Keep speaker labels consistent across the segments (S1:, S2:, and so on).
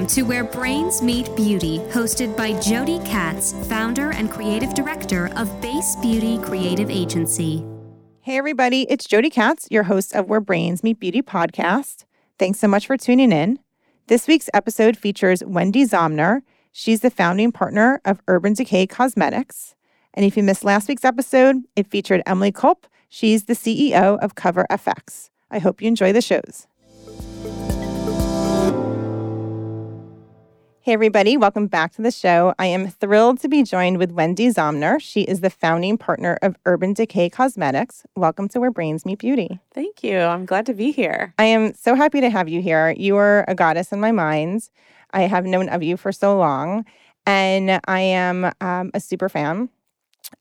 S1: Welcome to Where Brains Meet Beauty, hosted by Jody Katz, founder and creative director of Base Beauty Creative Agency.
S2: Hey, everybody, it's Jody Katz, your host of Where Brains Meet Beauty podcast. Thanks so much for tuning in. This week's episode features Wendy Zomnir. She's the founding partner of Urban Decay Cosmetics. And if you missed last week's episode, it featured Emily Culp. She's the CEO of Cover FX. I hope you enjoy the shows. Hey, everybody, welcome back to the show. I am thrilled to be joined with Wendy Zomnir. She is the founding partner of Urban Decay Cosmetics. Welcome to Where Brains Meet Beauty.
S3: Thank you. I'm glad to be here.
S2: I am so happy to have you here. You are a goddess in my mind. I have known of you for so long, and I am um, a super fan.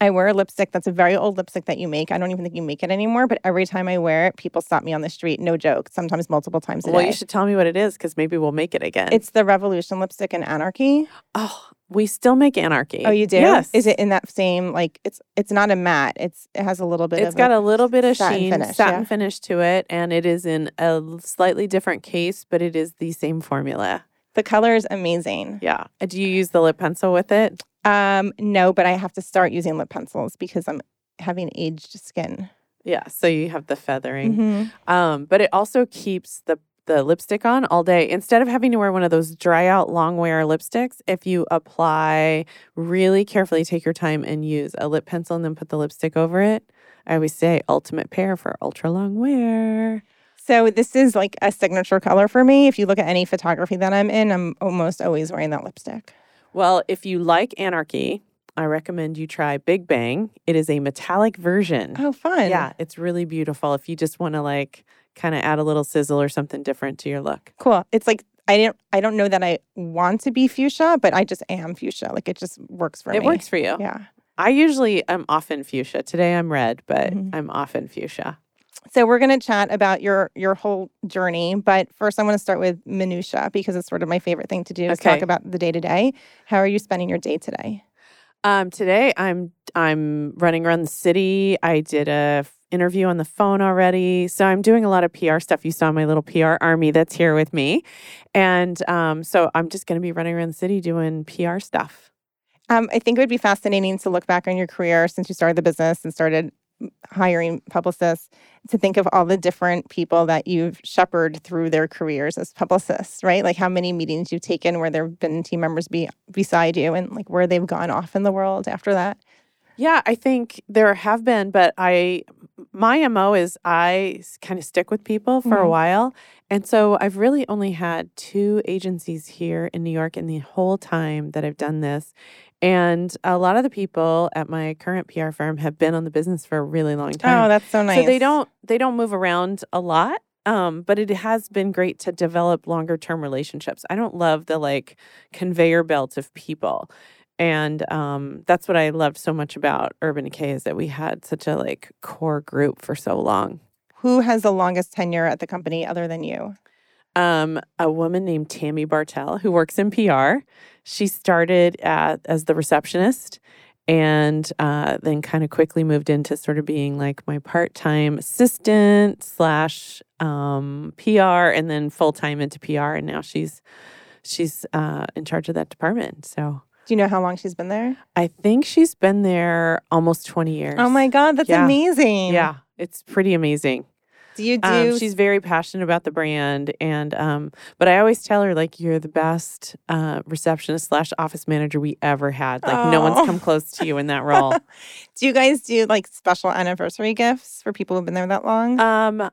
S2: I wear a lipstick that's a very old lipstick that you make. I don't even think you make it anymore, but every time I wear it, people stop me on the street. No joke. Sometimes multiple times a
S3: well,
S2: day.
S3: Well, you should tell me what it is because maybe we'll make it again.
S2: It's the Revolution lipstick in Anarchy.
S3: oh, we still make Anarchy.
S2: Oh, you do?
S3: Yes.
S2: Is it in that same like it's it's not a matte. It's it has a little bit
S3: It's
S2: of
S3: got
S2: a,
S3: a little bit of
S2: satin
S3: sheen,
S2: finish,
S3: satin
S2: yeah.
S3: finish to it, and it is in a slightly different case, but it is the same formula.
S2: the color is amazing.
S3: Yeah. Do you use the lip pencil with it?
S2: Um no, but I have to start using lip pencils because I'm having aged skin.
S3: Yeah. So you have the feathering.
S2: Mhm.
S3: Um, but it also keeps the the lipstick on all day. Instead of having to wear one of those dry out long wear lipsticks, if you apply really carefully, take your time and use a lip pencil and then put the lipstick over it. I always say ultimate pair for ultra long wear.
S2: So this is like a signature color for me. If you look at any photography that I'm in, I'm almost always wearing that lipstick.
S3: Well, if you like anarchy, I recommend you try Big Bang. It is a metallic version.
S2: Oh, fun.
S3: Yeah, it's really beautiful if you just want to like kind of add a little sizzle or something different to your look.
S2: Cool. It's like I didn't I don't know that I want to be fuchsia, but I just am fuchsia. Like it just works for
S3: it
S2: me.
S3: It works for you.
S2: Yeah.
S3: I usually I'm often fuchsia. Today I'm red, but
S2: Mhm.
S3: I'm often fuchsia.
S2: So we're going to chat about your your whole journey, but first I want to start with minutia because it's sort of my favorite thing to do is talk about the day to day. How are you spending your day today?
S3: Um, today I'm I'm running around the city. I did a f- interview on the phone already, so I'm doing a lot of PR stuff. You saw my little PR army that's here with me, and um, so I'm just going to be running around the city doing PR stuff.
S2: Um, I think it would be fascinating to look back on your career since you started the business and started hiring publicists to think of all the different people that you've shepherded through their careers as publicists, right? Like how many meetings you've taken where there have been team members be beside you and like where they've gone off in the world after that.
S3: Yeah, I think there have been, but I my MO is I kind of stick with people for a
S2: Mhm.
S3: while. And so I've really only had two agencies here in New York in the whole time that I've done this. And a lot of the people at my current PR firm have been on the business for a really long time.
S2: Oh, that's so nice.
S3: So they don't they don't move around a lot. Um, but it has been great to develop longer term relationships. I don't love the like conveyor belt of people. And um, that's what I loved so much about Urban Decay is that we had such a like core group for so long.
S2: Who has the longest tenure at the company other than you?
S3: Um, a woman named Tammy Bartell who works in PR. She started at, as the receptionist and uh, then kind of quickly moved into sort of being like my part-time assistant slash um, PR and then full-time into PR and now she's she's uh, in charge of that department. So
S2: Do you know how long she's been there?
S3: I think she's been there almost 20 years.
S2: Oh my God, that's
S3: Yeah.
S2: amazing.
S3: Yeah, it's pretty amazing.
S2: You do
S3: Um, she's very passionate about the brand, and um, but I always tell her like you're the best uh, receptionist slash office manager we ever had. Like no
S2: Oh.
S3: one's come close to you in that role.
S2: do you guys do like special anniversary gifts for people who've been there that long?
S3: um,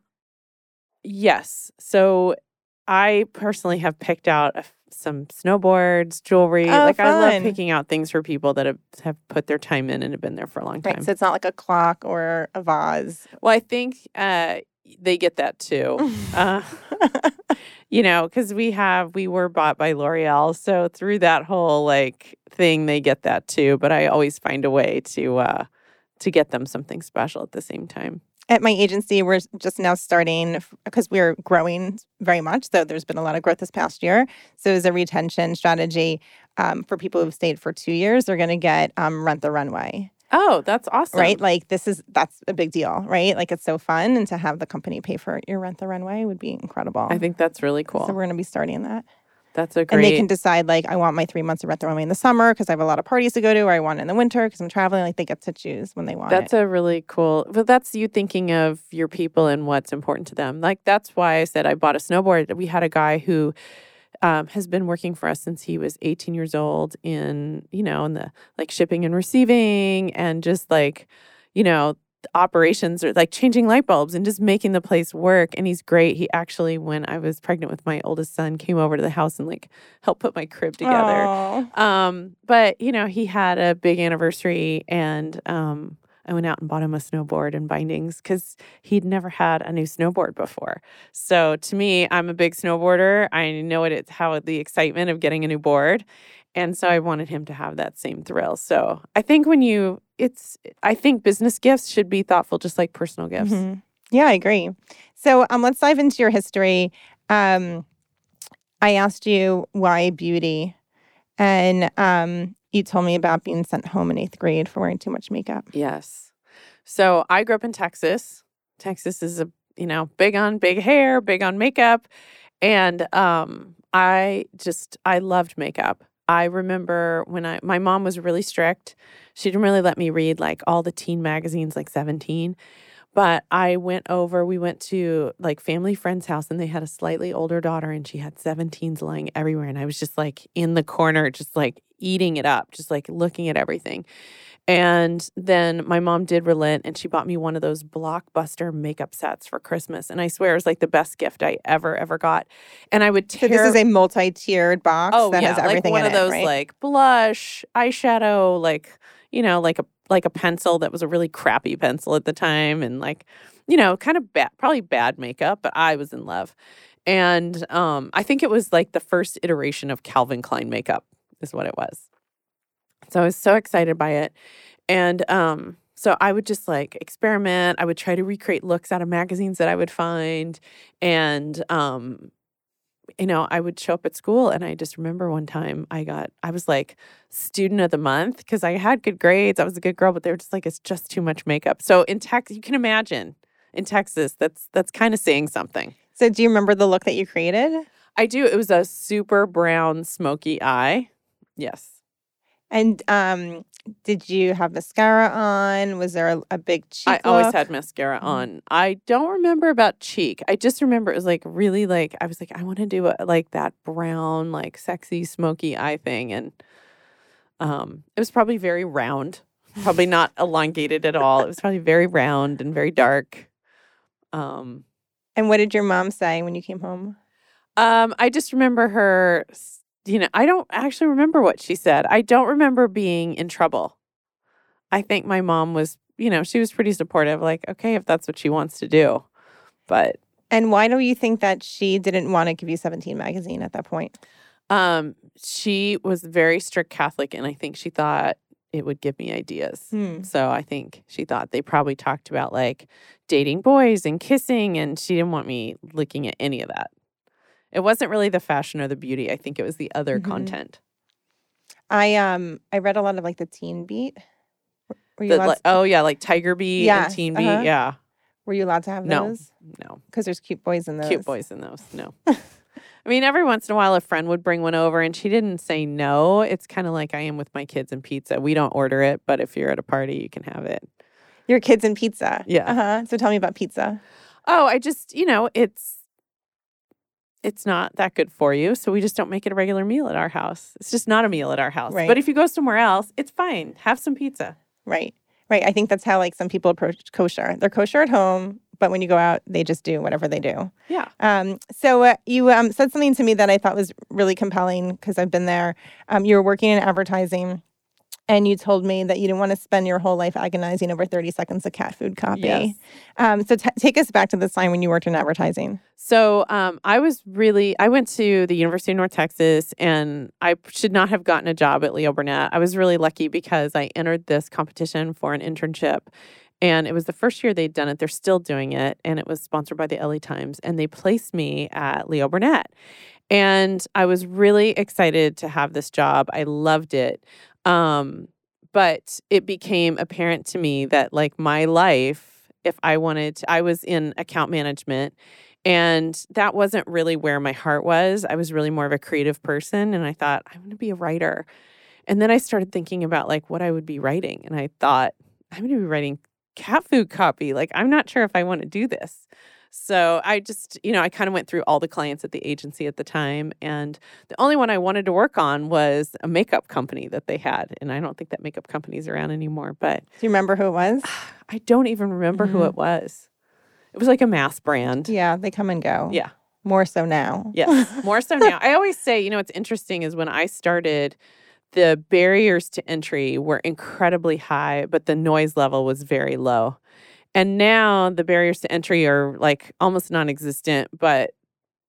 S3: yes. So I personally have picked out a some snowboards, jewelry.
S2: Oh,
S3: like I love
S2: fun.
S3: picking out things for people that have, have put their time in and have been there for a long time.
S2: right. So it's not like a clock or a vase.
S3: well, I think uh, they get that too. Uh, you know, because we have we were bought by L'Oreal, so through that whole like thing, they get that too. But I always find a way to uh to get them something special at the same time.
S2: At my agency, we're just now starting because we're growing very much. So there's been a lot of growth this past year. So as a retention strategy um, for people who've stayed for two years, they're going to get um, rent the runway.
S3: Oh, that's awesome!
S2: right? Like this is that's a big deal, right? Like it's so fun, and to have the company pay for your rent the runway would be incredible.
S3: I think that's really cool.
S2: so. We're going to be starting that.
S3: That's a great.
S2: and they can decide like I want my three months of rent only in the summer because I have a lot of parties to go to, or I want it in the winter because I'm traveling. Like they get to choose when they want
S3: That's
S2: it.
S3: a really cool. But that's you thinking of your people and what's important to them. Like that's why I said I bought a snowboard. We had a guy who um, has been working for us since he was 18 years old in you know in the like shipping and receiving and just like you know operations or like changing light bulbs and just making the place work and he's great. He actually when i was pregnant with my oldest son came over to the house and like helped put my crib together. Um, but you know, he had a big anniversary, and um, I went out and bought him a snowboard and bindings because he'd never had a new snowboard before. So to me, I'm a big snowboarder. I know it it's how the excitement of getting a new board, and so I wanted him to have that same thrill. So I think when you, it's, I think business gifts should be thoughtful, just like personal gifts.
S2: Mhm. Yeah, I agree. So um, let's dive into your history. Um, I asked you why beauty, and um, you told me about being sent home in eighth grade for wearing too much makeup.
S3: Yes. So I grew up in Texas. Texas is a you know big on big hair, big on makeup, and um, I just I loved makeup. I remember when I my mom was really strict. She didn't really let me read like all the teen magazines like 17. But I went over, we went to like family friend's house and they had a slightly older daughter and she had 17s lying everywhere. And I was just like in the corner, just like eating it up, just like looking at everything. And then my mom did relent and she bought me one of those blockbuster makeup sets for Christmas. And I swear it was like the best gift I ever, ever got. And I would
S2: So this is a multi-tiered box
S3: oh
S2: that
S3: yeah,
S2: has everything
S3: like one of those
S2: it, right?
S3: like blush, eyeshadow, like you know, like a like a pencil that was a really crappy pencil at the time, and like you know, kind of bad, probably bad makeup, but I was in love. And um, I think it was like the first iteration of Calvin Klein makeup, is what it was. So I was so excited by it, and um, so I would just like experiment. I would try to recreate looks out of magazines that I would find, and um, you know, I would show up at school and I just remember one time I got, I was like student of the month because I had good grades. I was a good girl, but they were just like, it's just too much makeup. So in Texas, you can imagine in Texas, that's, that's kind of saying something.
S2: So do you remember the look that you created?
S3: I do. It was a super brown, smoky eye. Yes.
S2: And um, did you have mascara on? Was there a, a big cheek
S3: I always had mascara
S2: Mhm.
S3: on. I don't remember about cheek. I just remember it was like really like I was like I want to do a, like that brown like sexy smoky eye thing and um it was probably very round. Probably not elongated at all. It was probably very round and very dark. Um
S2: And what did your mom say when you came home?
S3: um I just remember her you know, I don't actually remember what she said. I don't remember being in trouble. I think my mom was, you know, she was pretty supportive like okay if that's what she wants to do. But
S2: And why do you think that she didn't want to give you 17 magazine at that point?
S3: Um, she was very strict Catholic, and I think she thought it would give me ideas.
S2: Hmm.
S3: So I think she thought they probably talked about like dating boys and kissing, and she didn't want me looking at any of that. It wasn't really the fashion or the beauty. I think it was the other
S2: Mhm.
S3: content.
S2: I um I read a lot of like the Teen Beat. Were- you
S3: The, like, oh yeah, like Tiger Beat
S2: Yes,
S3: and Teen Beat.
S2: uh-huh.
S3: Yeah,
S2: were you allowed to have
S3: No.
S2: those?
S3: no,
S2: Because there's cute boys in those.
S3: cute boys in those. No. I mean, every once in a while, a friend would bring one over, and she didn't say no. It's kind of like I am with my kids and pizza. We don't order it, but if you're at a party, you can have it.
S2: Your kids and pizza.
S3: Yeah.
S2: Uh huh. So tell me about pizza.
S3: Oh, I just, you know, it's it's not that good for you, so we just don't make it a regular meal at our house. It's just not a meal at our house.
S2: Right.
S3: But if you go somewhere else, it's fine. Have some pizza.
S2: Right. Right. I think that's how like some people approach kosher. They're kosher at home, but when you go out, they just do whatever they do.
S3: Yeah.
S2: Um, so uh, you um, said something to me that I thought was really compelling because I've been there. Um, you were working in advertising, and you told me that you didn't want to spend your whole life agonizing over thirty seconds of cat food copy.
S3: Yes.
S2: Um, so t- take us back to this time when you worked in advertising.
S3: So um, I was really, I went to the University of North Texas and I should not have gotten a job at Leo Burnett. I was really lucky because I entered this competition for an internship and it was the first year they'd done it. They're still doing it and it was sponsored by the LA Times and they placed me at Leo Burnett. And I was really excited to have this job. I loved it. Um, but it became apparent to me that like my life, if I wanted to, I was in account management And that wasn't really where my heart was. I was really more of a creative person. And I thought, I'm going to be a writer. And then I started thinking about like what I would be writing. And I thought, I'm going to be writing cat food copy. Like, I'm not sure if I want to do this. So I just, you know, I kind of went through all the clients at the agency at the time. And the only one I wanted to work on was a makeup company that they had. And I don't think that makeup company's around anymore. But
S2: do you remember who it was?
S3: I don't even remember mm-hmm. who it was. It was like a mass brand.
S2: Yeah, they come and go.
S3: Yeah.
S2: More so now.
S3: Yes, more so now. I always say, you know, what's interesting is when I started, the barriers to entry were incredibly high, but the noise level was very low. And now the barriers to entry are like almost non existent, but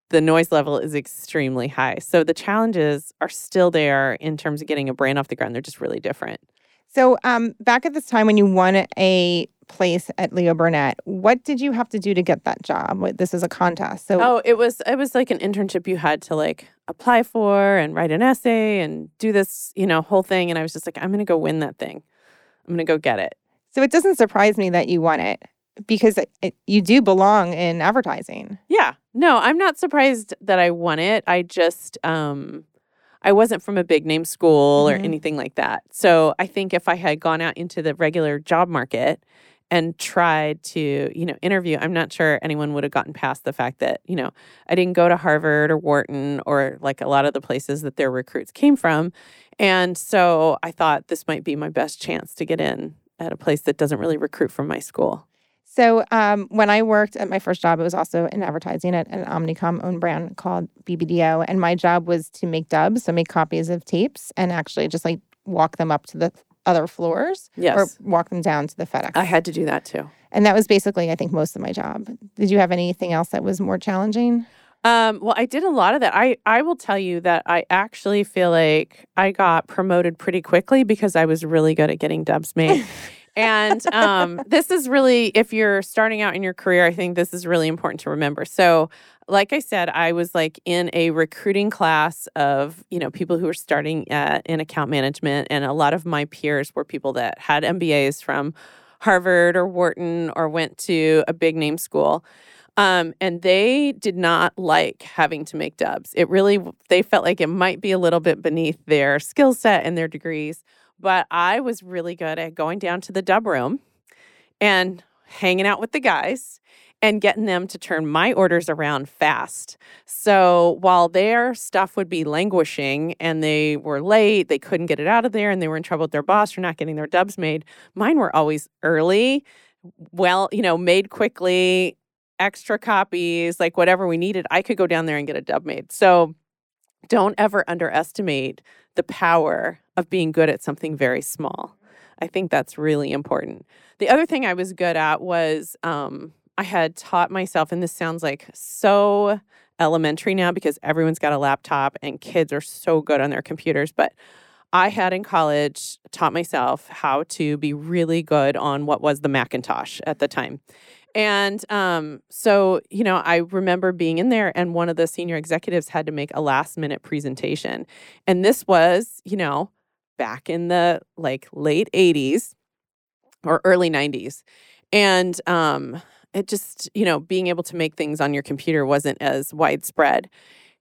S3: the noise level is extremely high. So the challenges are still there in terms of getting a brand off the ground. They're just really different.
S2: So, um, back at this time when you won a place at Leo Burnett, what did you have to do to get that job? This is a contest. So,
S3: oh, it was it was like an internship you had to like apply for and write an essay and do this, you know, whole thing. And I was just like, I'm going to go win that thing. I'm going to go get it.
S2: So it doesn't surprise me that you won it because it, it, you do belong in advertising.
S3: Yeah. No, I'm not surprised that I won it. I just um I wasn't from a big name school mm-hmm. or anything like that. So I think if I had gone out into the regular job market and tried to, you know, interview, I'm not sure anyone would have gotten past the fact that, you know, I didn't go to Harvard or Wharton or like a lot of the places that their recruits came from. And so I thought this might be my best chance to get in at a place that doesn't really recruit from my school.
S2: So um, when I worked at my first job, it was also in advertising at an Omnicom owned brand called BBDO, and my job was to make dubs, so make copies of tapes, and actually just like walk them up to the other floors,
S3: yes.
S2: or walk them down to the FedEx.
S3: I had to do that too,
S2: and that was basically, I think, most of my job. Did you have anything else that was more challenging?
S3: Um, well, I did a lot of that. I I will tell you that I actually feel like I got promoted pretty quickly because I was really good at getting dubs made. and um, this is really, if you're starting out in your career, I think this is really important to remember. So, like I said, I was like in a recruiting class of you know people who were starting at, in account management, and a lot of my peers were people that had MBAs from Harvard or Wharton or went to a big name school. Um, and they did not like having to make dubs. It really, they felt like it might be a little bit beneath their skill set and their degrees. But I was really good at going down to the dub room and hanging out with the guys and getting them to turn my orders around fast. So while their stuff would be languishing and they were late, they couldn't get it out of there and they were in trouble with their boss for not getting their dubs made, mine were always early, well, you know, made quickly, extra copies, like whatever we needed. I could go down there and get a dub made. So don't ever underestimate the power of being good at something very small. I think that's really important. The other thing I was good at was um, I had taught myself, and this sounds like so elementary now because everyone's got a laptop and kids are so good on their computers, but I had in college taught myself how to be really good on what was the Macintosh at the time. And um, so, you know, I remember being in there, and one of the senior executives had to make a last minute presentation. And this was, you know, back in the like late 80s or early 90s. And um, it just, you know, being able to make things on your computer wasn't as widespread.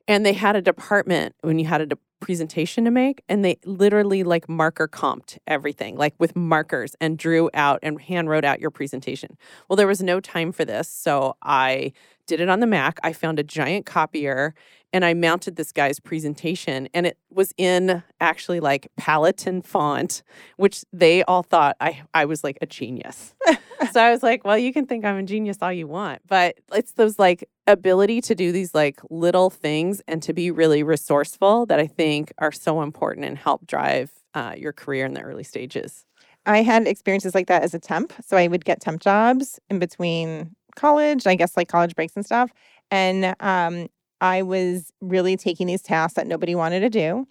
S3: And they had a department when you had a presentation to make and they literally like marker comped everything like with markers and drew out and hand wrote out your presentation well there was no time for this so i did it on the mac i found a giant copier and I mounted this guy's presentation and it was in actually like Palatino font, which they all thought I, I was like a genius. so I was like, well, you can think I'm a genius all you want, but it's those like ability to do these like little things and to be really resourceful that I think are so important and help drive uh, your career in the early stages.
S2: I had experiences like that as a temp. So I would get temp jobs in between college, I guess like college breaks and stuff. And um, I was really taking these tasks that nobody wanted to do.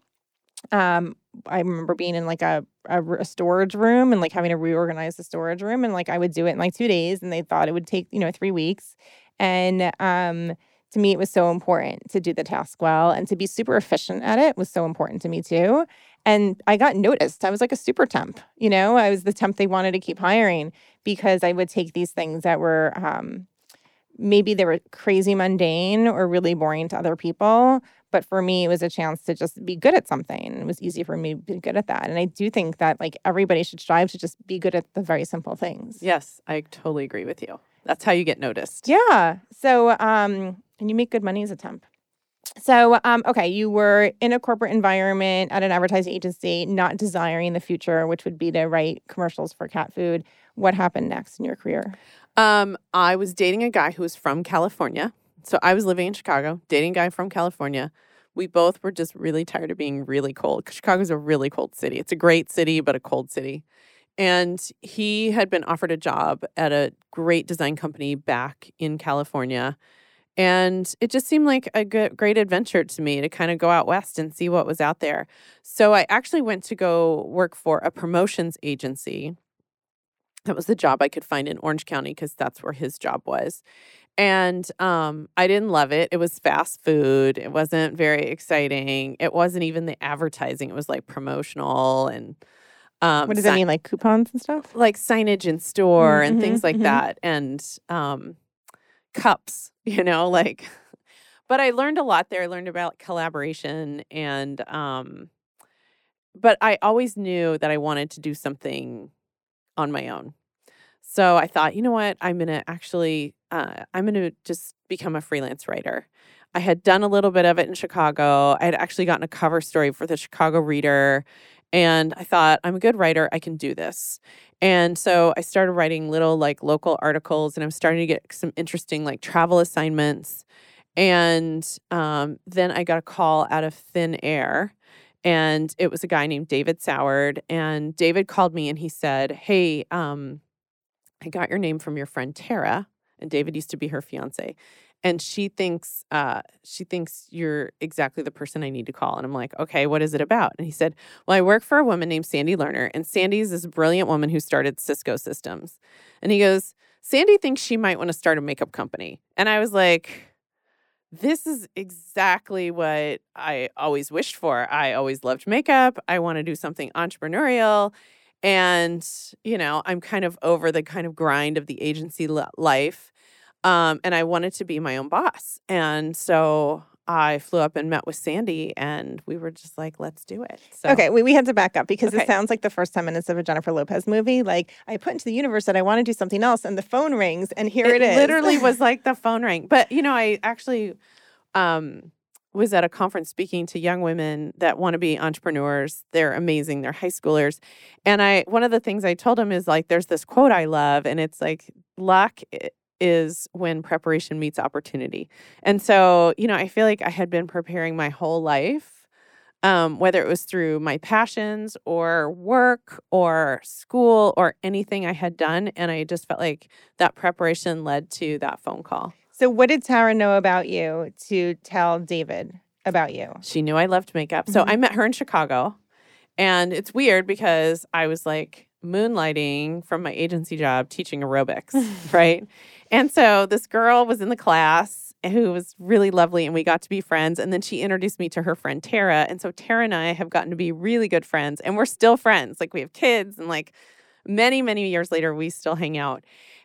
S2: Um, I remember being in like a, a, a storage room and like having to reorganize the storage room, and like I would do it in like two days, and they thought it would take you know three weeks. And um, to me, it was so important to do the task well and to be super efficient at it was so important to me too. And I got noticed. I was like a super temp, you know, I was the temp they wanted to keep hiring because I would take these things that were um, maybe they were crazy mundane or really boring to other people. But for me, it was a chance to just be good at something. It was easy for me to be good at that. And I do think that like everybody should strive to just be good at the very simple things.
S3: Yes, I totally agree with you. That's how you get noticed.
S2: Yeah. So, um, and you make good money as a temp. So, um, okay, you were in a corporate environment at an advertising agency, not desiring the future, which would be to write commercials for cat food. What happened next in your career?
S3: Um, I was dating a guy who was from California. So I was living in Chicago, dating a guy from California. We both were just really tired of being really cold. Chicago's a really cold city. It's a great city, but a cold city. And he had been offered a job at a great design company back in California. And it just seemed like a good, great adventure to me to kind of go out west and see what was out there. So I actually went to go work for a promotions agency. That was the job I could find in Orange County because that's where his job was. And um, I didn't love it. It was fast food. It wasn't very exciting. It wasn't even the advertising. It was like promotional and um,
S2: what does that mean? Like coupons and stuff?
S3: Like signage in store
S2: Mm,
S3: and things like
S2: mhm.
S3: that, and um, cups. You know, like. But I learned a lot there. I learned about collaboration and, um, but I always knew that I wanted to do something on my own. So I thought, you know what? I'm going to actually, uh, I'm going to just become a freelance writer. I had done a little bit of it in Chicago. I had actually gotten a cover story for the Chicago Reader. And I thought, I'm a good writer. I can do this. And so I started writing little like local articles and I'm starting to get some interesting like travel assignments. And um, then I got a call out of thin air. And it was a guy named David Soward. And David called me and he said, Hey, um, I got your name from your friend Tara. And David used to be her fiance. And she thinks uh, she thinks you're exactly the person I need to call. And I'm like, okay, what is it about? And he said, Well, I work for a woman named Sandy Lerner, and Sandy's this brilliant woman who started Cisco Systems. And he goes, Sandy thinks she might want to start a makeup company. And I was like, this is exactly what I always wished for. I always loved makeup. I want to do something entrepreneurial. And, you know, I'm kind of over the kind of grind of the agency life. Um, and I wanted to be my own boss. And so I flew up and met with Sandy, and we were just like, let's do it. So,
S2: Okay, we, we had to back up because
S3: Okay.
S2: it sounds like the first 10 minutes of a Jennifer Lopez movie. Like, I put into the universe that I want to do something else, and the phone rings, and here it is.
S3: literally was like the phone rang. But, you know, I actually um, was at a conference speaking to young women that want to be entrepreneurs. They're amazing. They're high schoolers. And I, one of the things I told them is like, there's this quote I love, and it's like, luck is when preparation meets opportunity. And so, you know, I feel like I had been preparing my whole life, um, whether it was through my passions or work or school or anything I had done. And I just felt like that preparation led to that phone call.
S2: So, what did Tara know about you to tell David about you?
S3: She knew I loved makeup. So
S2: Mhm.
S3: I met her in Chicago. And it's weird because I was like moonlighting from my agency job teaching aerobics, right? And so this girl was in the class who was really lovely and we got to be friends. And then she introduced me to her friend Tara. And so Tara and I have gotten to be really good friends and we're still friends. Like we have kids and like many, many years later, we still hang out.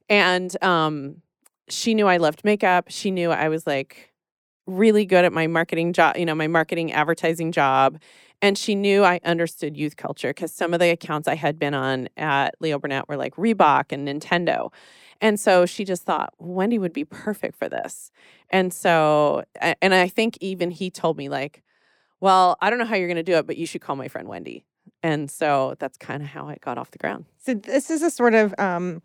S3: And um, she knew I loved makeup. She knew I was like really good at my marketing job, you know, my marketing advertising job. And she knew I understood youth culture because some of the accounts I had been on at Leo Burnett were like Reebok and Nintendo. And so she just thought Wendy would be perfect for this. And so, and I think even he told me, like, well, I don't know how you're going to do it, but you should call my friend Wendy. And so that's kind of how I got off the ground.
S2: So, this is a sort of um,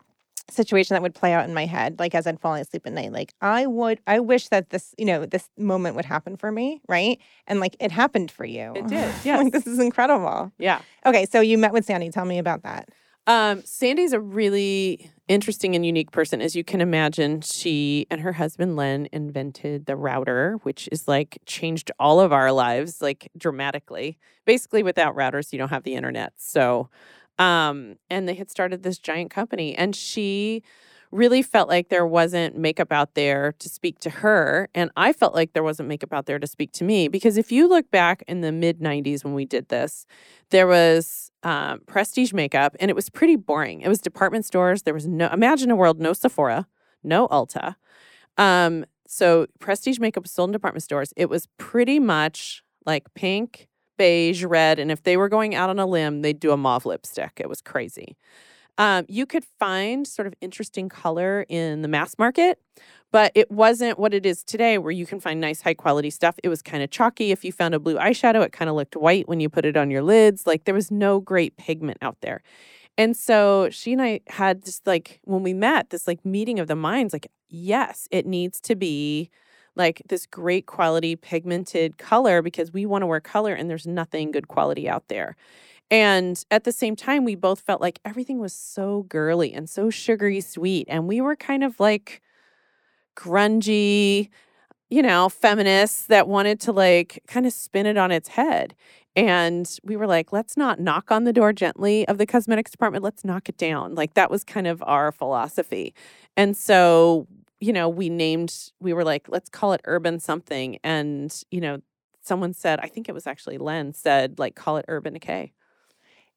S2: situation that would play out in my head, like as I'd falling asleep at night. Like, I would, I wish that this, you know, this moment would happen for me, right? And like, it happened for you.
S3: It did,
S2: like, this is incredible.
S3: Yeah.
S2: Okay, so you met with Sandy. Tell me about that.
S3: Um, Sandy's a really interesting and unique person. As you can imagine, she and her husband Len invented the router, which is like changed all of our lives like dramatically. Basically, without routers, you don't have the internet. So, um, and they had started this giant company, and she really felt like there wasn't makeup out there to speak to her. And I felt like there wasn't makeup out there to speak to me. Because if you look back in the mid 90s when we did this, there was um, prestige makeup and it was pretty boring. It was department stores. There was no, imagine a world, no Sephora, no Ulta. Um, so prestige makeup was sold in department stores. It was pretty much like pink, beige, red, and if they were going out on a limb, they'd do a mauve lipstick. It was crazy. Um, you could find sort of interesting color in the mass market, but it wasn't what it is today, where you can find nice, high quality stuff. It was kind of chalky. If you found a blue eyeshadow, it kind of looked white when you put it on your lids. Like there was no great pigment out there. And so she and I had just like, when we met, this like meeting of the minds like, yes, it needs to be like this great quality pigmented color because we want to wear color and there's nothing good quality out there. And at the same time, we both felt like everything was so girly and so sugary sweet. And we were kind of like grungy, you know, feminists that wanted to like kind of spin it on its head. And we were like, let's not knock on the door gently of the cosmetics department. Let's knock it down. Like that was kind of our philosophy. And so, you know, we named, we were like, let's call it urban something. And, you know, someone said, I think it was actually Len said, like, call it Urban Decay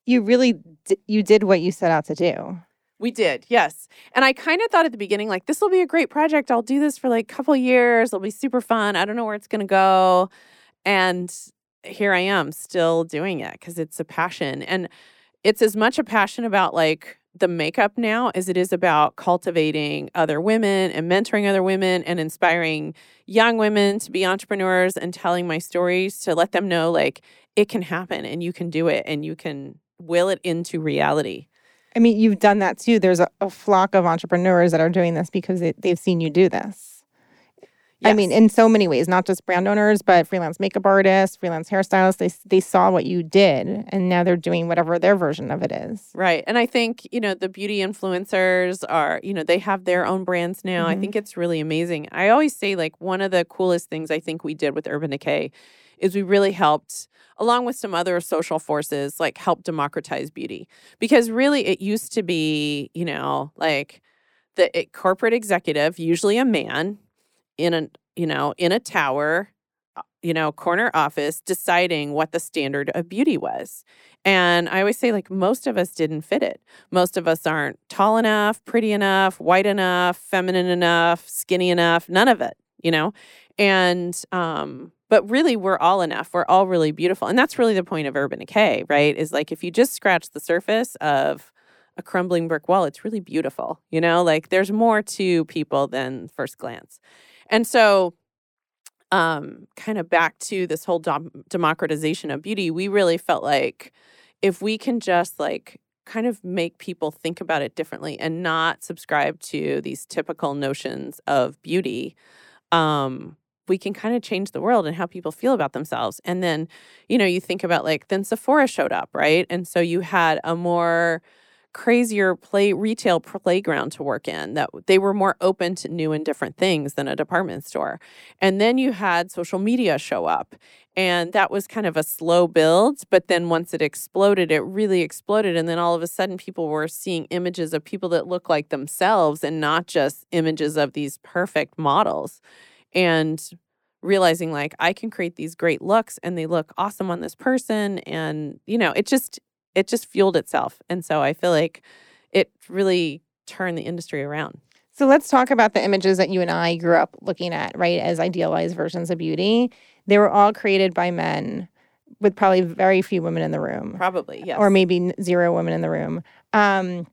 S2: you really d- you did what you set out to do.
S3: We did, yes. And I kind of thought at the beginning, like, this will be a great project. I'll do this for like a couple years. It'll be super fun. I don't know where it's going to go. And here I am still doing it because it's a passion. And it's as much a passion about like the makeup now as it is about cultivating other women and mentoring other women and inspiring young women to be entrepreneurs and telling my stories to let them know like it can happen and you can do it and you can will it into reality.
S2: I mean, you've done that too. There's a, a flock of entrepreneurs that are doing this because they, they've seen you do this. Yes. I mean, in so many ways, not just brand owners, but freelance makeup artists, freelance hairstylists. They they saw what you did, and now they're doing whatever their version of it is.
S3: Right, and I think you know the beauty influencers are you know they have their own brands now. Mm-hmm. I think it's really amazing. I always say like one of the coolest things I think we did with Urban Decay is we really helped along with some other social forces like help democratize beauty. Because really it used to be you know like the it, corporate executive usually a man in a you know in a tower uh, you know corner office deciding what the standard of beauty was. And i always say like most of us didn't fit it. Most of us aren't tall enough pretty enough white enough feminine enough skinny enough none of it you know? And um but really we're all enough. We're all really beautiful and that's really the point of urban decay right? Is like if you just scratch the surface of a crumbling brick wall it's really beautiful you know? Like there's more to people than first glance. And so um kind of back to this whole dom- democratization of beauty we really felt like if we can just like kind of make people think about it differently and not subscribe to these typical notions of beauty um we can kind of change the world and how people feel about themselves. And then, you know, you think about like then Sephora showed up, right? And so you had a more crazier play retail playground to work in that they were more open to new and different things than a department store. And then you had social media show up and that was kind of a slow build, but then once it exploded, it really exploded and then all of a sudden people were seeing images of people that look like themselves and not just images of these perfect models and realizing like I can create these great looks and they look awesome on this person and you know it just it just fueled itself and so I feel like it really turned the industry around.
S2: So let's talk about the images that you and I grew up looking at, right, as idealized versions of beauty. They were all created by men with probably very few women in the room.
S3: Probably, yes.
S2: Or maybe zero women in the room. Um,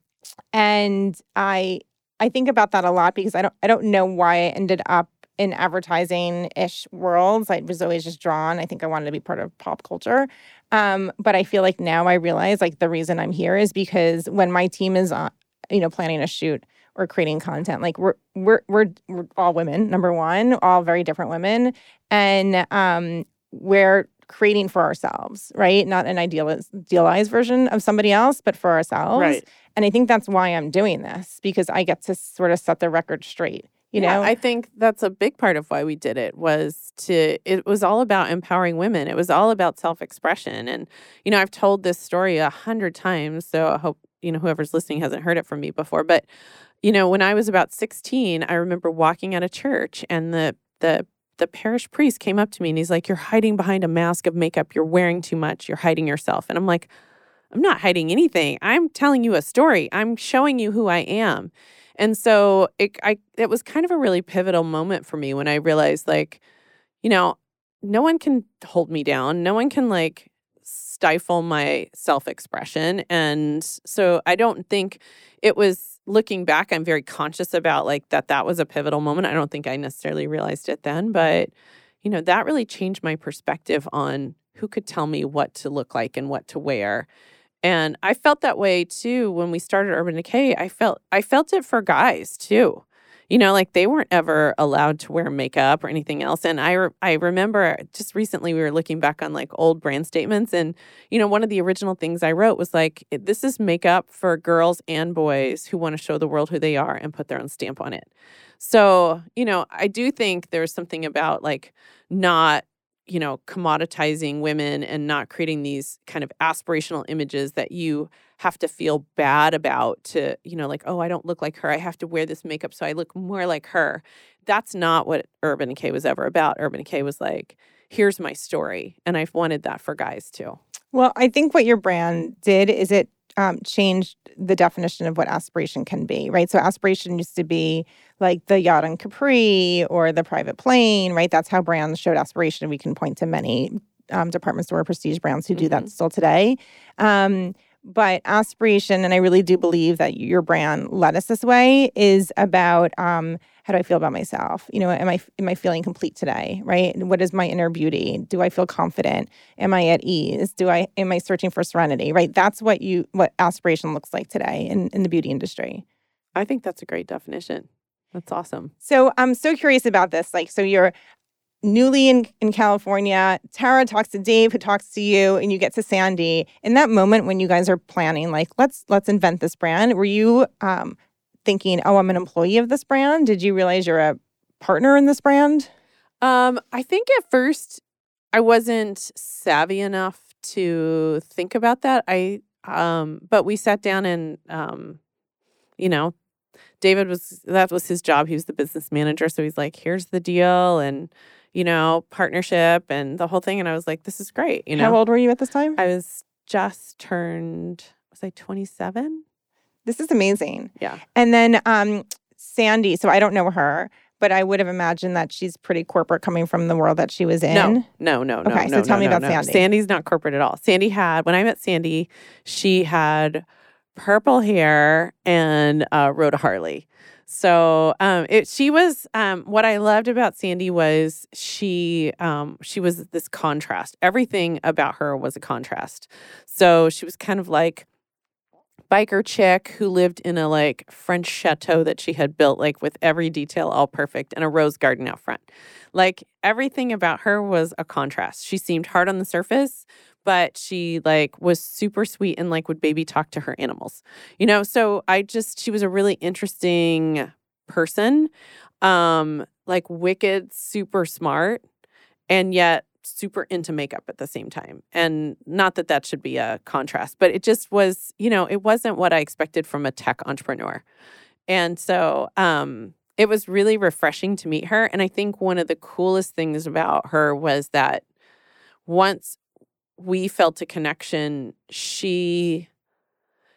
S2: and I I think about that a lot because I don't I don't know why I ended up in advertising ish worlds. I was always just drawn. I think I wanted to be part of pop culture. Um, but I feel like now I realize like the reason I'm here is because when my team is on, you know, planning a shoot or creating content, like we're we're we're, we're all women, number one, all very different women, and um, we're creating for ourselves, right? Not an idealized, idealized version of somebody else, but for ourselves.
S3: Right.
S2: And I think that's why I'm doing this because I get to sort of set the record straight you
S3: yeah,
S2: know?
S3: I think that's a big part of why we did it was to it was all about empowering women. It was all about self-expression. And you know i've told this story a hundred times so i hope you know whoever's listening hasn't heard it from me before. But you know when i was about 16 i remember walking out of church and the the the parish priest came up to me and he's like you're hiding behind a mask of makeup. You're wearing too much. You're hiding yourself. And i'm like I'm not hiding anything. I'm telling you a story. I'm showing you who I am. And so it I it was kind of a really pivotal moment for me when I realized like, you know, no one can hold me down. No one can like stifle my self-expression. And so I don't think it was looking back I'm very conscious about like that that was a pivotal moment. I don't think I necessarily realized it then, but you know, that really changed my perspective on who could tell me what to look like and what to wear. And I felt that way too when we started Urban Decay. I felt I felt it for guys too. You know, like they weren't ever allowed to wear makeup or anything else. And I re- I remember just recently we were looking back on like old brand statements and you know, one of the original things I wrote was like this is makeup for girls and boys who want to show the world who they are and put their own stamp on it. So, you know, I do think there's something about like not you know, commoditizing women and not creating these kind of aspirational images that you have to feel bad about to, you know, like, oh, I don't look like her. I have to wear this makeup so I look more like her. That's not what Urban Decay was ever about. Urban Decay was like, here's my story. And I've wanted that for guys too.
S2: Well, I think what your brand did is it um, changed the definition of what aspiration can be, right? So aspiration used to be like the yacht on Capri or the private plane, right? That's how brands showed aspiration. We can point to many um, department store prestige brands who do mm-hmm. that still today. Um, but aspiration, and I really do believe that your brand led us this way, is about um, how do I feel about myself? You know, am I am I feeling complete today? Right? What is my inner beauty? Do I feel confident? Am I at ease? Do I am I searching for serenity? Right? That's what you what aspiration looks like today in, in the beauty industry.
S3: I think that's a great definition. That's awesome.
S2: So I'm so curious about this. Like, so you're newly in, in California. Tara talks to Dave, who talks to you, and you get to Sandy. In that moment when you guys are planning, like, let's let's invent this brand, were you um, thinking, oh, I'm an employee of this brand? Did you realize you're a partner in this brand?
S3: Um, I think at first I wasn't savvy enough to think about that. I um, but we sat down and um, you know, David was that was his job. He was the business manager, so he's like, "Here's the deal," and you know, partnership and the whole thing. And I was like, "This is great." You know,
S2: how old were you at this time?
S3: I was just turned. Was I 27?
S2: This is amazing.
S3: Yeah.
S2: And then um, Sandy. So I don't know her but I would have imagined that she's pretty corporate coming from the world that she was in.
S3: No, no, no,
S2: no. Okay,
S3: no,
S2: so tell
S3: no,
S2: me
S3: no,
S2: about Sandy.
S3: Sandy's not corporate at all. Sandy had when I met Sandy, she had purple hair and uh, rode a Harley. So um, it, she was um, what I loved about Sandy was she um, she was this contrast. Everything about her was a contrast. So she was kind of like biker chick who lived in a like French chateau that she had built like with every detail all perfect and a rose garden out front. Like everything about her was a contrast. She seemed hard on the surface, but she like was super sweet and like would baby talk to her animals. You know, so I just she was a really interesting person. Um like wicked super smart and yet super into makeup at the same time. And not that that should be a contrast, but it just was, you know, it wasn't what I expected from a tech entrepreneur. And so um it was really refreshing to meet her and I think one of the coolest things about her was that once we felt a connection she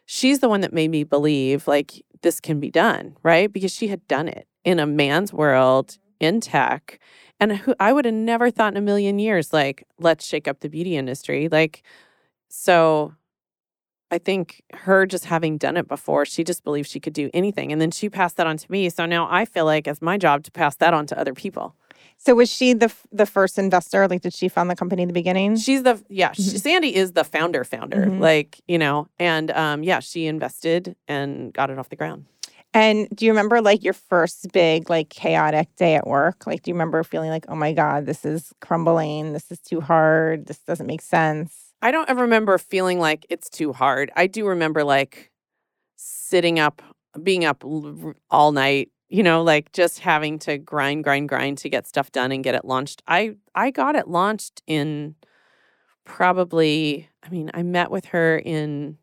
S3: she's the one that made me believe like this can be done right? Because she had done it in a man's world in tech and who i would have never thought in a million years like let's shake up the beauty industry like so i think her just having done it before she just believed she could do anything and then she passed that on to me so now i feel like it's my job to pass that on to other people
S2: so was she the the first investor? Like, did she found the company in the beginning?
S3: She's the yeah. Mm-hmm. She, Sandy is the founder founder. Mm-hmm. Like you know, and um, yeah, she invested and got it off the ground.
S2: And do you remember like your first big like chaotic day at work? Like, do you remember feeling like, oh my god, this is crumbling. This is too hard. This doesn't make sense.
S3: I don't ever remember feeling like it's too hard. I do remember like sitting up, being up all night you know like just having to grind grind grind to get stuff done and get it launched i i got it launched in probably i mean i met with her in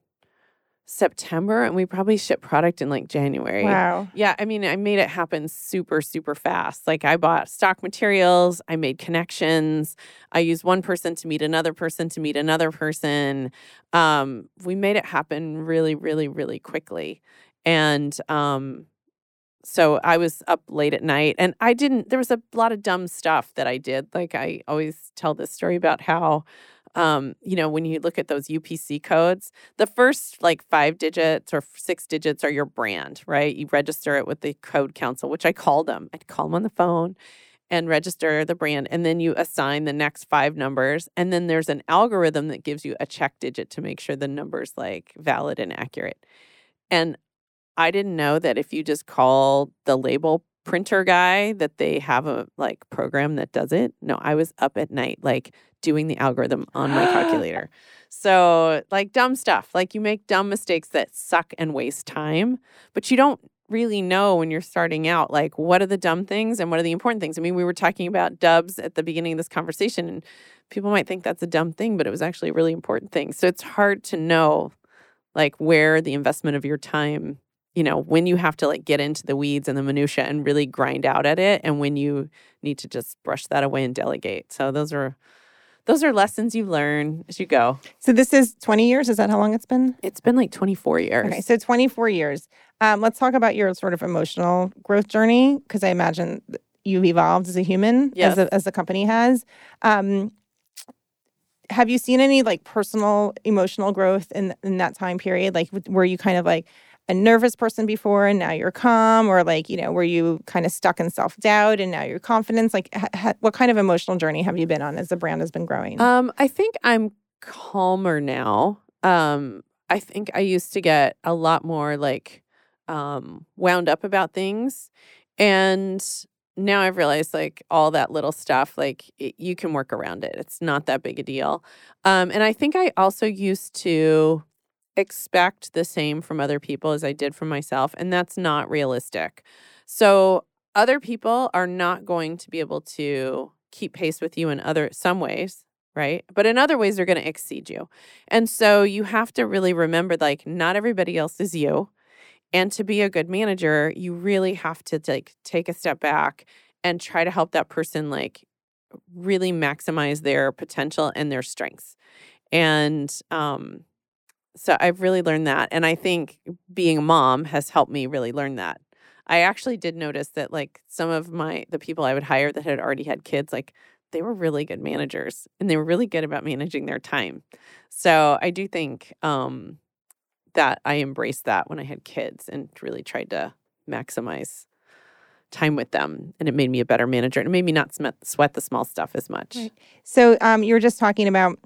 S3: September and we probably shipped product in like January.
S2: Wow.
S3: Yeah, I mean, I made it happen super, super fast. Like, I bought stock materials, I made connections, I used one person to meet another person to meet another person. Um, we made it happen really, really, really quickly. And um, so I was up late at night and I didn't, there was a lot of dumb stuff that I did. Like, I always tell this story about how um, you know, when you look at those UPC codes, the first like five digits or six digits are your brand, right? You register it with the code council, which I called them. I'd call them on the phone and register the brand. And then you assign the next five numbers. And then there's an algorithm that gives you a check digit to make sure the number's like valid and accurate. And I didn't know that if you just call the label printer guy that they have a like program that does it. No, I was up at night like doing the algorithm on my calculator. So, like dumb stuff. Like you make dumb mistakes that suck and waste time, but you don't really know when you're starting out like what are the dumb things and what are the important things. I mean, we were talking about dubs at the beginning of this conversation and people might think that's a dumb thing, but it was actually a really important thing. So, it's hard to know like where the investment of your time you know, when you have to like get into the weeds and the minutia and really grind out at it and when you need to just brush that away and delegate. So those are those are lessons you learn as you go.
S2: So this is 20 years. Is that how long it's been?
S3: It's been like 24 years.
S2: Okay, so 24 years. Um, let's talk about your sort of emotional growth journey because I imagine you've evolved as a human
S3: Yes.
S2: as, a, as the company has. Um, have you seen any like personal emotional growth in in that time period? Like, were you kind of like a nervous person before and now you're calm, or like you know, were you kind of stuck in self doubt and now you're confident? Like, ha- ha- what kind of emotional journey have you been on as the brand has been growing?
S3: Um, I think I'm calmer now. Um, I think I used to get a lot more like um wound up about things. And now I've realized like all that little stuff, like it, you can work around it. It's not that big a deal. Um, and I think I also used to expect the same from other people as I did from myself, and that's not realistic. So other people are not going to be able to keep pace with you in other some ways, right? But in other ways they're going to exceed you. And so you have to really remember like not everybody else is you. And to be a good manager, you really have to like take a step back and try to help that person like really maximize their potential and their strengths. And um so I've really learned that and I think being a mom has helped me really learn that. I actually did notice that like some of my the people I would hire that had already had kids like they were really good managers and they were really good about managing their time. So I do think um that I embraced that when I had kids and really tried to maximize time with them and it made me a better manager and it made me not sweat the small stuff as much.
S2: Right. So um, you were just talking about,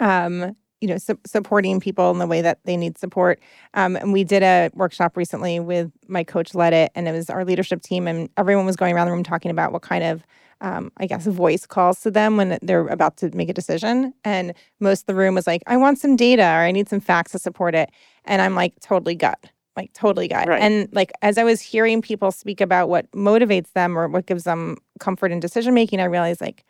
S2: um, you know, su- supporting people in the way that they need support. Um, and we did a workshop recently with my coach led it, and it was our leadership team, and everyone was going around the room talking about what kind of, um, I guess, voice calls to them when they're about to make a decision. And most of the room was like, "I want some data," or "I need some facts to support it," and I'm like, totally gut. Like totally gut.
S3: Right.
S2: And like as I was hearing people speak about what motivates them or what gives them comfort in decision making, I realized like,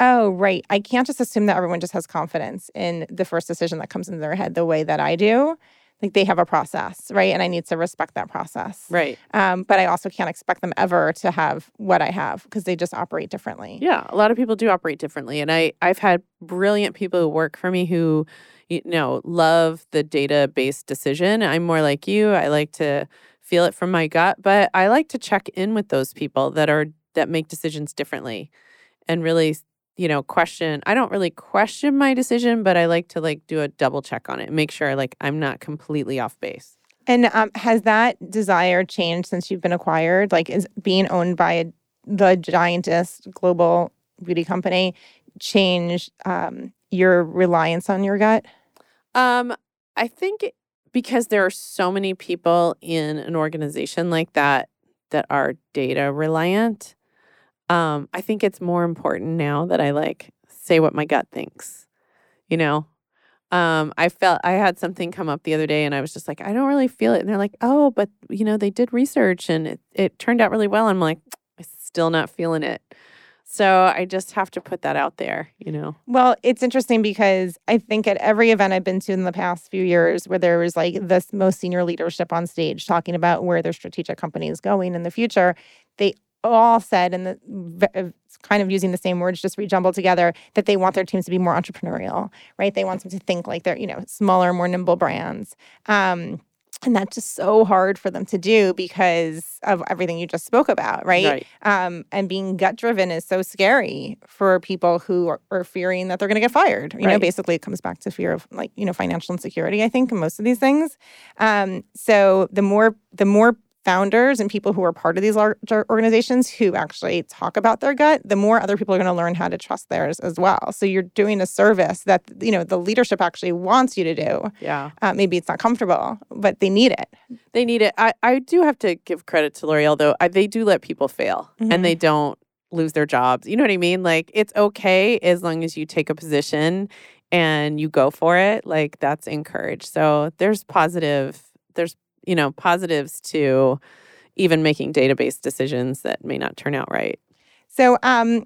S2: Oh, right. I can't just assume that everyone just has confidence in the first decision that comes into their head the way that I do. Like they have a process, right? And I need to respect that process.
S3: Right.
S2: Um, but I also can't expect them ever to have what I have because they just operate differently.
S3: Yeah, a lot of people do operate differently, and I I've had brilliant people who work for me who you know love the data based decision. I'm more like you. I like to feel it from my gut, but I like to check in with those people that are that make decisions differently, and really you know question. I don't really question my decision, but I like to like do a double check on it and make sure like I'm not completely off base.
S2: And um, has that desire changed since you've been acquired? Like, is being owned by a, the giantest global beauty company change um, your reliance on your gut?
S3: Um, I think because there are so many people in an organization like that that are data reliant, um, I think it's more important now that I like say what my gut thinks. You know, um, I felt I had something come up the other day, and I was just like, I don't really feel it, and they're like, Oh, but you know, they did research, and it it turned out really well. I'm like, I'm still not feeling it. So I just have to put that out there, you know.
S2: Well, it's interesting because I think at every event I've been to in the past few years where there was like this most senior leadership on stage talking about where their strategic company is going in the future, they all said, and the kind of using the same words, just rejumbled together, that they want their teams to be more entrepreneurial, right? They want them to think like they're, you know, smaller, more nimble brands. Um, and that's just so hard for them to do because of everything you just spoke about right,
S3: Right.
S2: Um, and being gut driven is so scary for people who are, are fearing that they're going to get fired you know basically it comes back to fear of like you know financial insecurity i think in most of these things um, so the more the more founders and people who are part of these larger organizations who actually talk about their gut the more other people are going to learn how to trust theirs as well so you're doing a service that you know the leadership actually wants you to do
S3: Yeah.
S2: uh, maybe it's not comfortable, but they need it.
S3: They need it. I, I do have to give credit to L'Oreal though. I, they do let people fail
S2: Mhm.
S3: and they don't lose their jobs. You know what I mean? Like it's okay as long as you take a position and you go for it. Like that's encouraged. So there's positive there's you know positives to even making database decisions that may not turn out right.
S2: So, um,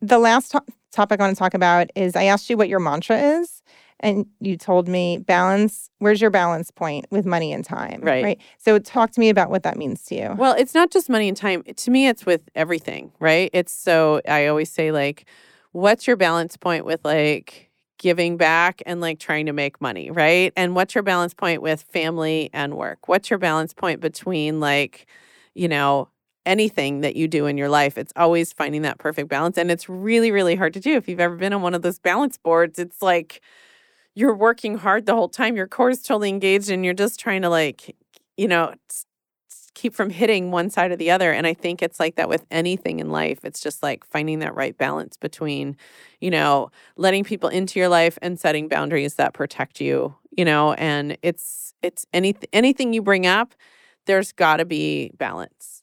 S2: the last to- topic I want to talk about is I asked you what your mantra is, and you told me balance. Where's your balance point with money and time?
S3: Right.
S2: Right. So, talk to me about what that means to you.
S3: Well, it's not just money and time. To me, it's with everything, right? It's so I always say like, what's your balance point with like giving back and like trying to make money, right? And what's your balance point with family and work? What's your balance point between like, you know, anything that you do in your life? It's always finding that perfect balance, and it's really, really hard to do. If you've ever been on one of those balance boards, it's like you're working hard the whole time. Your core is totally engaged, and you're just trying to like, you know, keep from hitting one side or the other. And I think it's like that with anything in life. It's just like finding that right balance between, you know, letting people into your life and setting boundaries that protect you. You know, and it's it's any anything you bring up, there's got to be balance.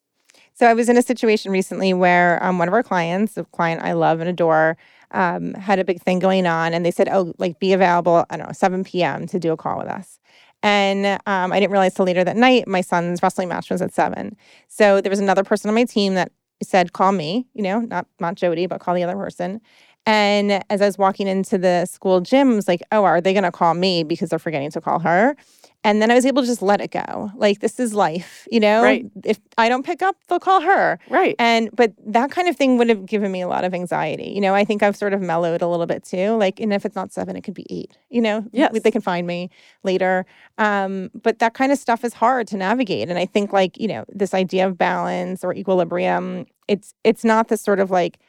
S2: So I was in a situation recently where um, one of our clients, a client I love and adore, um, had a big thing going on, and they said, "Oh, like be available, I don't know, 7 p.m. to do a call with us." And um, I didn't realize till later that night my son's wrestling match was at seven. So there was another person on my team that said, "Call me," you know, not not Jody, but call the other person. And as I was walking into the school gym, I was like, "Oh, are they going to call me because they're forgetting to call her?" And then I was able to just let it go. Like this is life, you know.
S3: Right.
S2: If I don't pick up, they'll call her.
S3: Right.
S2: And but that kind of thing would have given me a lot of anxiety. You know, I think I've sort of mellowed a little bit too. Like, and if it's not seven, it could be eight. You know,
S3: Yes.
S2: they can find me later. Um, but that kind of stuff is hard to navigate. And I think like you know this idea of balance or equilibrium. It's it's not this sort of like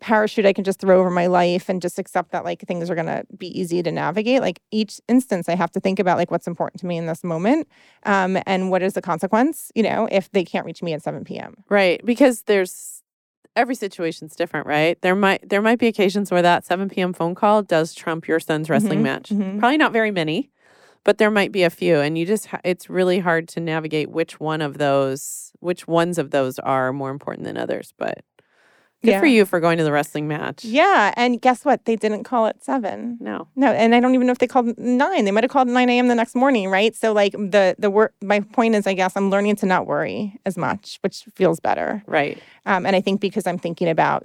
S2: parachute I can just throw over my life and just accept that like things are gonna be easy to navigate. Like each instance, I have to think about like what's important to me in this moment, um, and what is the consequence. You know, if they can't reach me at seven p.m.
S3: Right, because there's every situation's different, right? There might there might be occasions where that 7 p.m. phone call does trump your son's wrestling
S2: Mhm,
S3: match.
S2: mhm.
S3: Probably not very many, but there might be a few, and you just ha- it's really hard to navigate which one of those, which ones of those are more important than others. But good for you for going to the wrestling match.
S2: Yeah, and guess what? They didn't call at seven.
S3: No,
S2: No, and I don't even know if they called nine. They might have called nine a.m. the next morning, right? So like the the work. My point is, I guess I'm learning to not worry as much, which feels better.
S3: right.
S2: Um, and I think because I'm thinking about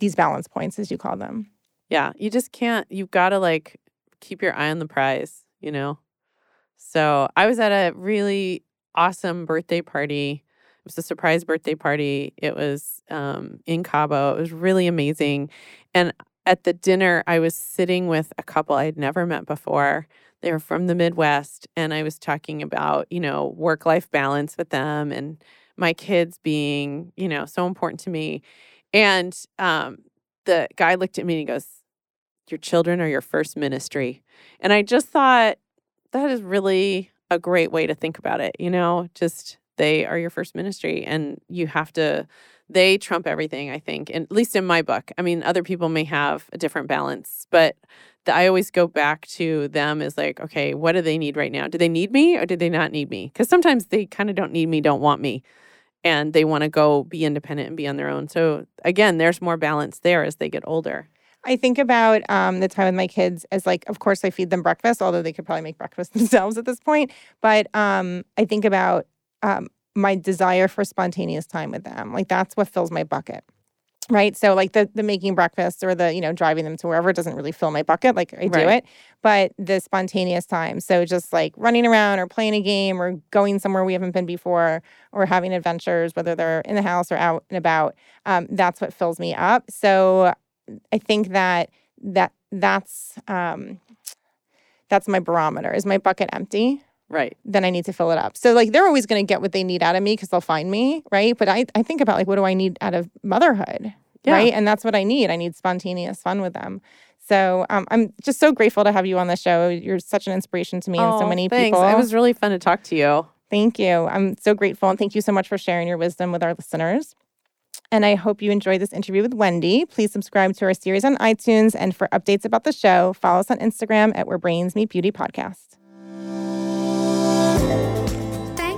S2: these balance points, as you call them.
S3: Yeah, you just can't. You've got to like keep your eye on the prize, you know? So I was at a really awesome birthday party. Was a surprise birthday party. It was um, in Cabo. It was really amazing. And at the dinner, I was sitting with a couple I'd never met before. They were from the Midwest. And I was talking about, you know, work life balance with them and my kids being, you know, so important to me. And um, the guy looked at me and he goes, Your children are your first ministry. And I just thought that is really a great way to think about it. You know, just they are your first ministry and you have to, they trump everything, I think, and at least in my book. I mean, other people may have a different balance, but the, I always go back to them as like, okay, what do they need right now? Do they need me or do they not need me? Because sometimes they kind of don't need me, don't want me and they want to go be independent and be on their own. So again, there's more balance there as they get older.
S2: I think about um, the time with my kids as like, of course, I feed them breakfast, although they could probably make breakfast themselves at this point. But um, I think about um, my desire for spontaneous time with them. Like that's what fills my bucket. right so like the the making breakfast or the you know driving them to wherever doesn't really fill my bucket like i do
S3: Right.
S2: it but the spontaneous time so just like running around or playing a game or going somewhere we haven't been before or having adventures whether they're in the house or out and about um, that's what fills me up so i think that that that's um that's my barometer is my bucket empty
S3: Right.
S2: then I need to fill it up. So like they're always going to get what they need out of me because they'll find me, right? But I I think about like what do I need out of motherhood,
S3: Yeah.
S2: right? And that's what I need. I need spontaneous fun with them. So um, I'm just so grateful to have you on the show. You're such an inspiration to me and so
S3: Oh,
S2: many
S3: thanks.
S2: people.
S3: It was really fun to talk to you.
S2: Thank you. I'm so grateful and thank you so much for sharing your wisdom with our listeners. And I hope you enjoyed this interview with Wendy. Please subscribe to our series on iTunes. And for updates about the show, follow us on Instagram at Where Brains Meet Beauty Podcast.